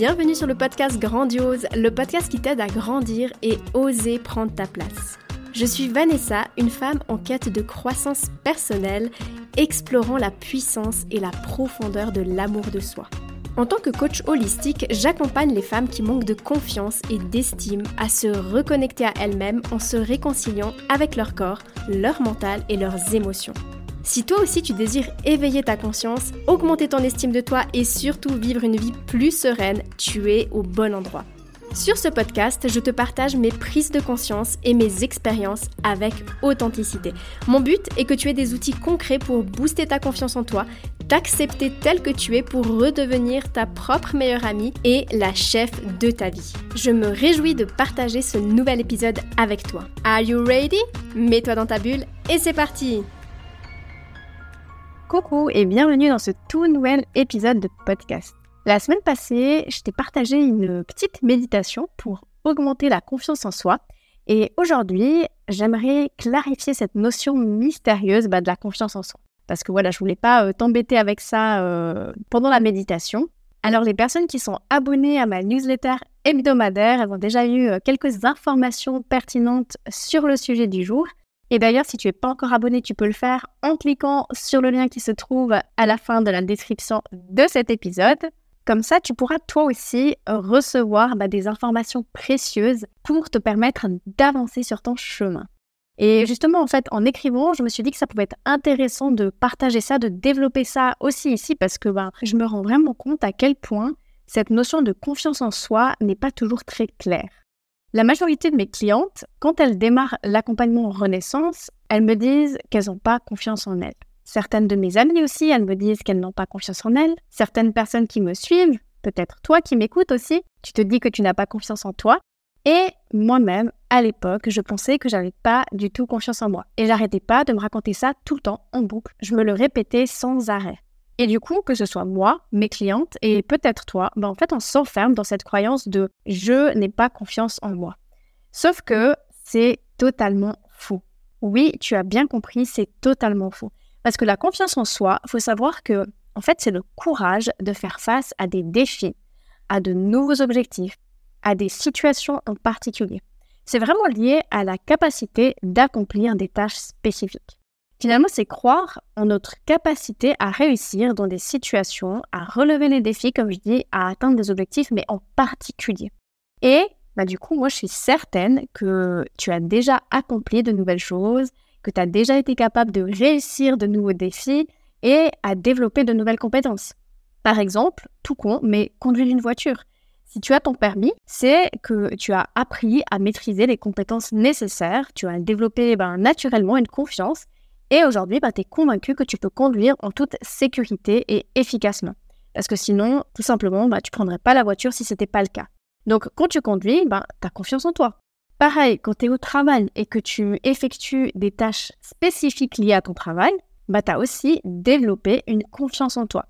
Bienvenue sur le podcast Grandiose, le podcast qui t'aide à grandir et oser prendre ta place. Je suis Vanessa, une femme en quête de croissance personnelle, explorant la puissance et la profondeur de l'amour de soi. En tant que coach holistique, j'accompagne les femmes qui manquent de confiance et d'estime à se reconnecter à elles-mêmes en se réconciliant avec leur corps, leur mental et leurs émotions. Si toi aussi tu désires éveiller ta conscience, augmenter ton estime de toi et surtout vivre une vie plus sereine, tu es au bon endroit. Sur ce podcast, je te partage mes prises de conscience et mes expériences avec authenticité. Mon but est que tu aies des outils concrets pour booster ta confiance en toi, t'accepter tel que tu es pour redevenir ta propre meilleure amie et la chef de ta vie. Je me réjouis de partager ce nouvel épisode avec toi. Are you ready? Mets-toi dans ta bulle et c'est parti Coucou et bienvenue dans ce tout nouvel épisode de podcast. La semaine passée, je t'ai partagé une petite méditation pour augmenter la confiance en soi. Et aujourd'hui, j'aimerais clarifier cette notion mystérieuse bah, de la confiance en soi. Parce que voilà, je voulais pas euh, t'embêter avec ça euh, pendant la méditation. Alors les personnes qui sont abonnées à ma newsletter hebdomadaire, elles ont déjà eu euh, quelques informations pertinentes sur le sujet du jour. Et d'ailleurs, si tu n'es pas encore abonné, tu peux le faire en cliquant sur le lien qui se trouve à la fin de la description de cet épisode. Comme ça, tu pourras toi aussi recevoir bah, des informations précieuses pour te permettre d'avancer sur ton chemin. Et justement, en fait, en écrivant, je me suis dit que ça pouvait être intéressant de partager ça, de développer ça aussi ici, parce que ben, je me rends vraiment compte à quel point cette notion de confiance en soi n'est pas toujours très claire. La majorité de mes clientes, quand elles démarrent l'accompagnement en renaissance, elles me disent qu'elles n'ont pas confiance en elles. Certaines de mes amies aussi, elles me disent qu'elles n'ont pas confiance en elles. Certaines personnes qui me suivent, peut-être toi qui m'écoutes aussi, tu te dis que tu n'as pas confiance en toi. Et moi-même, à l'époque, je pensais que j'avais pas du tout confiance en moi. Et j'arrêtais pas de me raconter ça tout le temps, en boucle. Je me le répétais sans arrêt. Et du coup, que ce soit moi, mes clientes et peut-être toi, ben en fait, on s'enferme dans cette croyance de je n'ai pas confiance en moi. Sauf que c'est totalement faux. Oui, tu as bien compris, c'est totalement faux. Parce que la confiance en soi, faut savoir que, en fait, c'est le courage de faire face à des défis, à de nouveaux objectifs, à des situations en particulier. C'est vraiment lié à la capacité d'accomplir des tâches spécifiques. Finalement, c'est croire en notre capacité à réussir dans des situations, à relever les défis, comme je dis, à atteindre des objectifs, mais en particulier. Et bah, du coup, moi, je suis certaine que tu as déjà accompli de nouvelles choses, que tu as déjà été capable de réussir de nouveaux défis et à développer de nouvelles compétences. Par exemple, tout con, mais conduire une voiture. Si tu as ton permis, c'est que tu as appris à maîtriser les compétences nécessaires, tu as développé ben, naturellement une confiance et aujourd'hui, ben, tu es convaincu que tu peux conduire en toute sécurité et efficacement. Parce que sinon, tout simplement, ben, tu ne prendrais pas la voiture si ce n'était pas le cas. Donc, quand tu conduis, ben, tu as confiance en toi. Pareil, quand tu es au travail et que tu effectues des tâches spécifiques liées à ton travail, bah, tu as aussi développé une confiance en toi.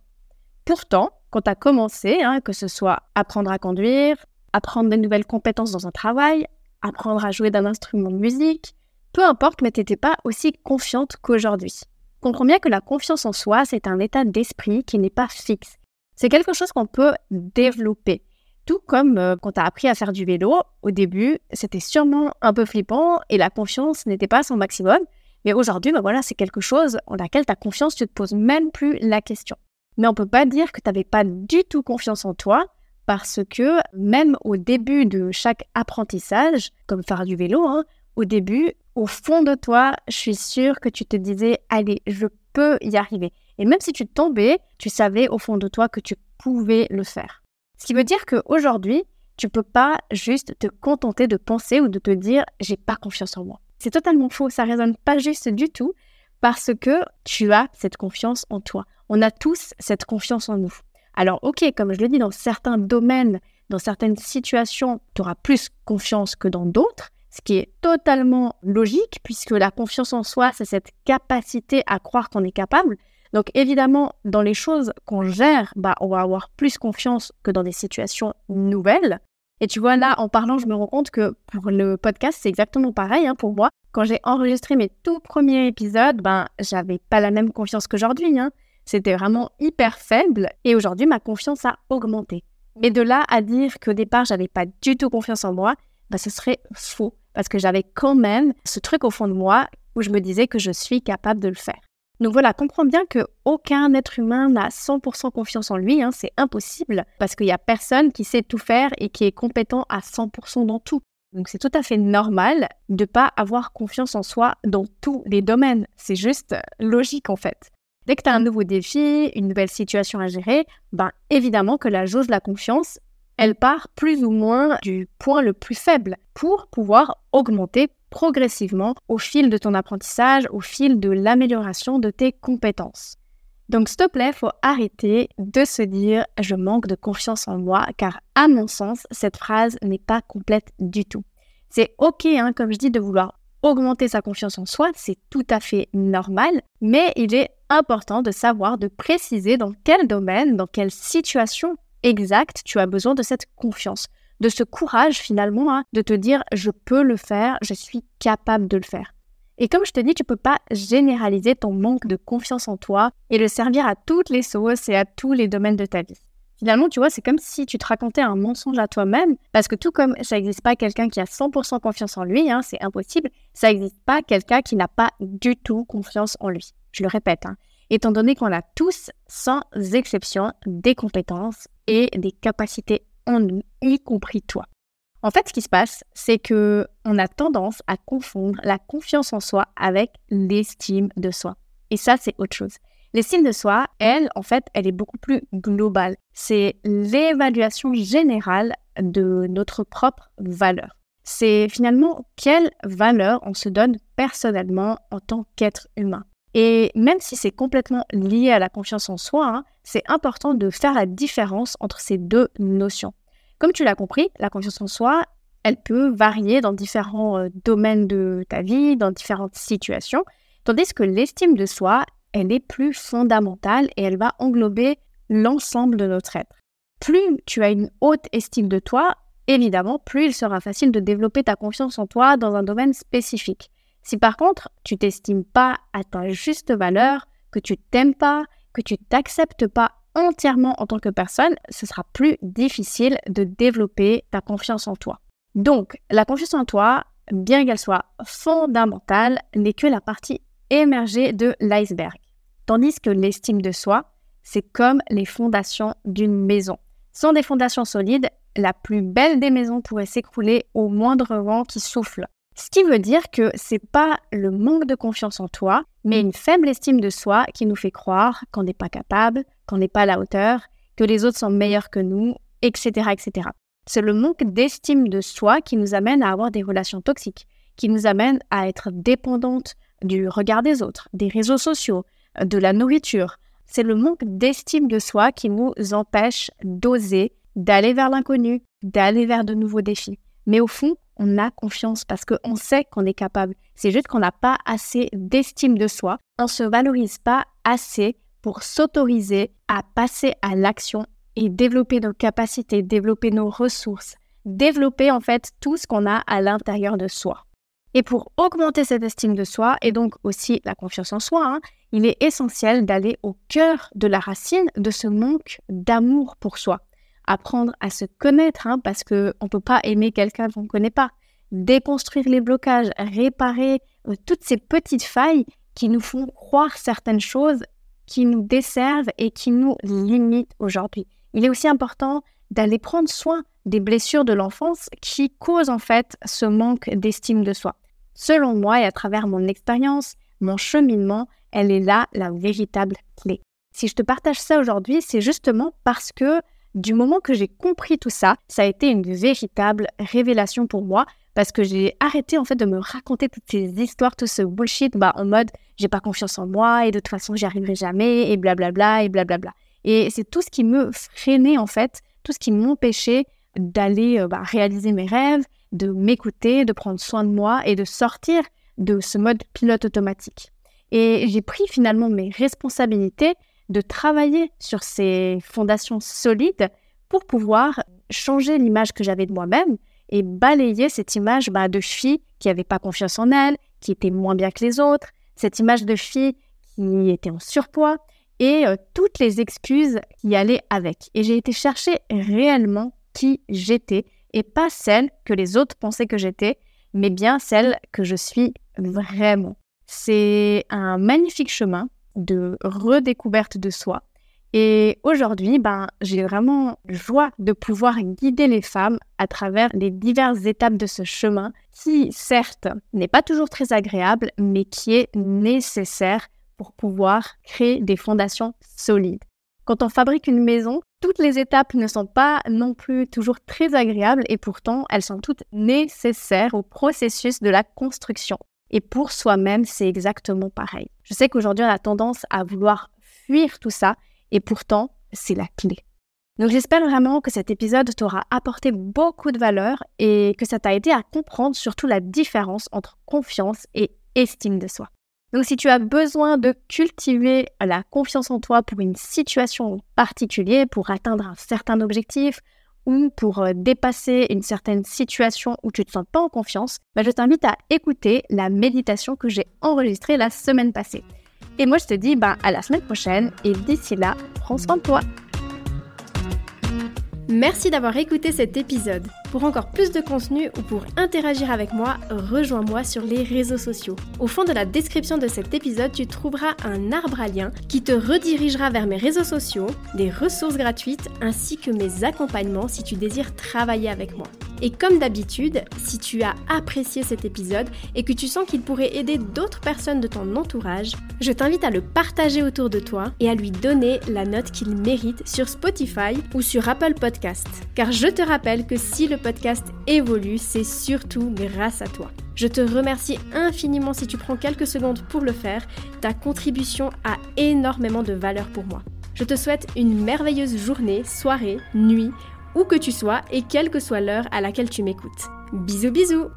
Pourtant, quand tu as commencé, hein, que ce soit apprendre à conduire, apprendre de nouvelles compétences dans un travail, apprendre à jouer d'un instrument de musique, peu importe, mais tu n'étais pas aussi confiante qu'aujourd'hui. Comprends bien que la confiance en soi, c'est un état d'esprit qui n'est pas fixe. C'est quelque chose qu'on peut développer. Tout comme euh, quand tu as appris à faire du vélo, au début, c'était sûrement un peu flippant et la confiance n'était pas à son maximum. Mais aujourd'hui, bah voilà, c'est quelque chose en laquelle ta confiance, tu te poses même plus la question. Mais on peut pas dire que tu n'avais pas du tout confiance en toi parce que même au début de chaque apprentissage, comme faire du vélo, hein, au début, au fond de toi, je suis sûre que tu te disais, allez, je peux y arriver. Et même si tu tombais, tu savais au fond de toi que tu pouvais le faire. Ce qui veut dire qu'aujourd'hui, tu peux pas juste te contenter de penser ou de te dire j'ai pas confiance en moi. C'est totalement faux, ça résonne pas juste du tout parce que tu as cette confiance en toi. On a tous cette confiance en nous. Alors ok, comme je le dis, dans certains domaines, dans certaines situations, tu auras plus confiance que dans d'autres, ce qui est totalement logique puisque la confiance en soi, c'est cette capacité à croire qu'on est capable. Donc évidemment, dans les choses qu'on gère, bah, on va avoir plus confiance que dans des situations nouvelles. Et tu vois, là, en parlant, je me rends compte que pour le podcast, c'est exactement pareil hein, pour moi. Quand j'ai enregistré mes tout premiers épisodes, ben, j'avais pas la même confiance qu'aujourd'hui. Hein. C'était vraiment hyper faible. Et aujourd'hui, ma confiance a augmenté. Mais de là à dire qu'au départ, j'avais pas du tout confiance en moi, bah, ce serait faux. Parce que j'avais quand même ce truc au fond de moi où je me disais que je suis capable de le faire. Donc voilà, comprends bien que aucun être humain n'a 100% confiance en lui, hein, c'est impossible, parce qu'il n'y a personne qui sait tout faire et qui est compétent à 100% dans tout. Donc c'est tout à fait normal de pas avoir confiance en soi dans tous les domaines. C'est juste logique en fait. Dès que tu as un nouveau défi, une nouvelle situation à gérer, ben évidemment que la jauge de la confiance, elle part plus ou moins du point le plus faible pour pouvoir augmenter progressivement au fil de ton apprentissage, au fil de l'amélioration de tes compétences. Donc, s'il te plaît, faut arrêter de se dire je manque de confiance en moi, car à mon sens, cette phrase n'est pas complète du tout. C'est ok, hein, comme je dis, de vouloir augmenter sa confiance en soi, c'est tout à fait normal, mais il est important de savoir, de préciser dans quel domaine, dans quelle situation exact, tu as besoin de cette confiance, de ce courage finalement hein, de te dire je peux le faire, je suis capable de le faire. Et comme je te dis, tu peux pas généraliser ton manque de confiance en toi et le servir à toutes les sauces et à tous les domaines de ta vie. Finalement, tu vois, c'est comme si tu te racontais un mensonge à toi-même, parce que tout comme ça n'existe pas quelqu'un qui a 100% confiance en lui, hein, c'est impossible, ça n'existe pas quelqu'un qui n'a pas du tout confiance en lui. Je le répète, hein, étant donné qu'on a tous, sans exception, des compétences et des capacités en nous, y compris toi. En fait, ce qui se passe, c'est que on a tendance à confondre la confiance en soi avec l'estime de soi. Et ça, c'est autre chose. L'estime de soi, elle, en fait, elle est beaucoup plus globale. C'est l'évaluation générale de notre propre valeur. C'est finalement quelle valeur on se donne personnellement en tant qu'être humain. Et même si c'est complètement lié à la confiance en soi, hein, c'est important de faire la différence entre ces deux notions. Comme tu l'as compris, la confiance en soi, elle peut varier dans différents euh, domaines de ta vie, dans différentes situations, tandis que l'estime de soi, elle est plus fondamentale et elle va englober l'ensemble de notre être. Plus tu as une haute estime de toi, évidemment, plus il sera facile de développer ta confiance en toi dans un domaine spécifique. Si par contre, tu t'estimes pas à ta juste valeur, que tu t'aimes pas, que tu t'acceptes pas entièrement en tant que personne, ce sera plus difficile de développer ta confiance en toi. Donc, la confiance en toi, bien qu'elle soit fondamentale, n'est que la partie émergée de l'iceberg. Tandis que l'estime de soi, c'est comme les fondations d'une maison. Sans des fondations solides, la plus belle des maisons pourrait s'écrouler au moindre vent qui souffle. Ce qui veut dire que c'est pas le manque de confiance en toi, mais une faible estime de soi qui nous fait croire qu'on n'est pas capable, qu'on n'est pas à la hauteur, que les autres sont meilleurs que nous, etc., etc. C'est le manque d'estime de soi qui nous amène à avoir des relations toxiques, qui nous amène à être dépendante du regard des autres, des réseaux sociaux, de la nourriture. C'est le manque d'estime de soi qui nous empêche d'oser, d'aller vers l'inconnu, d'aller vers de nouveaux défis. Mais au fond, on a confiance parce qu'on sait qu'on est capable. C'est juste qu'on n'a pas assez d'estime de soi. On ne se valorise pas assez pour s'autoriser à passer à l'action et développer nos capacités, développer nos ressources, développer en fait tout ce qu'on a à l'intérieur de soi. Et pour augmenter cette estime de soi et donc aussi la confiance en soi, hein, il est essentiel d'aller au cœur de la racine de ce manque d'amour pour soi apprendre à se connaître, hein, parce qu'on ne peut pas aimer quelqu'un qu'on ne connaît pas. Déconstruire les blocages, réparer euh, toutes ces petites failles qui nous font croire certaines choses, qui nous desservent et qui nous limitent aujourd'hui. Il est aussi important d'aller prendre soin des blessures de l'enfance qui causent en fait ce manque d'estime de soi. Selon moi et à travers mon expérience, mon cheminement, elle est là la véritable clé. Si je te partage ça aujourd'hui, c'est justement parce que du moment que j'ai compris tout ça, ça a été une véritable révélation pour moi parce que j'ai arrêté en fait de me raconter toutes ces histoires, tout ce bullshit bah, en mode j'ai pas confiance en moi et de toute façon j'y arriverai jamais et blablabla et blablabla. Et c'est tout ce qui me freinait en fait, tout ce qui m'empêchait d'aller euh, bah, réaliser mes rêves, de m'écouter, de prendre soin de moi et de sortir de ce mode pilote automatique. Et j'ai pris finalement mes responsabilités de travailler sur ces fondations solides pour pouvoir changer l'image que j'avais de moi-même et balayer cette image bah, de fille qui n'avait pas confiance en elle, qui était moins bien que les autres, cette image de fille qui était en surpoids et euh, toutes les excuses qui allaient avec. Et j'ai été chercher réellement qui j'étais et pas celle que les autres pensaient que j'étais, mais bien celle que je suis vraiment. C'est un magnifique chemin de redécouverte de soi. Et aujourd'hui, ben, j'ai vraiment joie de pouvoir guider les femmes à travers les diverses étapes de ce chemin qui, certes, n'est pas toujours très agréable, mais qui est nécessaire pour pouvoir créer des fondations solides. Quand on fabrique une maison, toutes les étapes ne sont pas non plus toujours très agréables et pourtant elles sont toutes nécessaires au processus de la construction. Et pour soi-même, c'est exactement pareil. Je sais qu'aujourd'hui, on a tendance à vouloir fuir tout ça et pourtant, c'est la clé. Donc j'espère vraiment que cet épisode t'aura apporté beaucoup de valeur et que ça t'a aidé à comprendre surtout la différence entre confiance et estime de soi. Donc si tu as besoin de cultiver la confiance en toi pour une situation particulière, pour atteindre un certain objectif ou pour euh, dépasser une certaine situation où tu ne te sens pas en confiance, bah, je t'invite à écouter la méditation que j'ai enregistrée la semaine passée. Et moi je te dis bah, à la semaine prochaine et d'ici là, prends soin de toi. Merci d'avoir écouté cet épisode. Pour encore plus de contenu ou pour interagir avec moi, rejoins-moi sur les réseaux sociaux. Au fond de la description de cet épisode, tu trouveras un arbre à lien qui te redirigera vers mes réseaux sociaux, des ressources gratuites ainsi que mes accompagnements si tu désires travailler avec moi. Et comme d'habitude, si tu as apprécié cet épisode et que tu sens qu'il pourrait aider d'autres personnes de ton entourage, je t'invite à le partager autour de toi et à lui donner la note qu'il mérite sur Spotify ou sur Apple Podcast. Car je te rappelle que si le podcast évolue, c'est surtout grâce à toi. Je te remercie infiniment si tu prends quelques secondes pour le faire. Ta contribution a énormément de valeur pour moi. Je te souhaite une merveilleuse journée, soirée, nuit, où que tu sois et quelle que soit l'heure à laquelle tu m'écoutes. Bisous bisous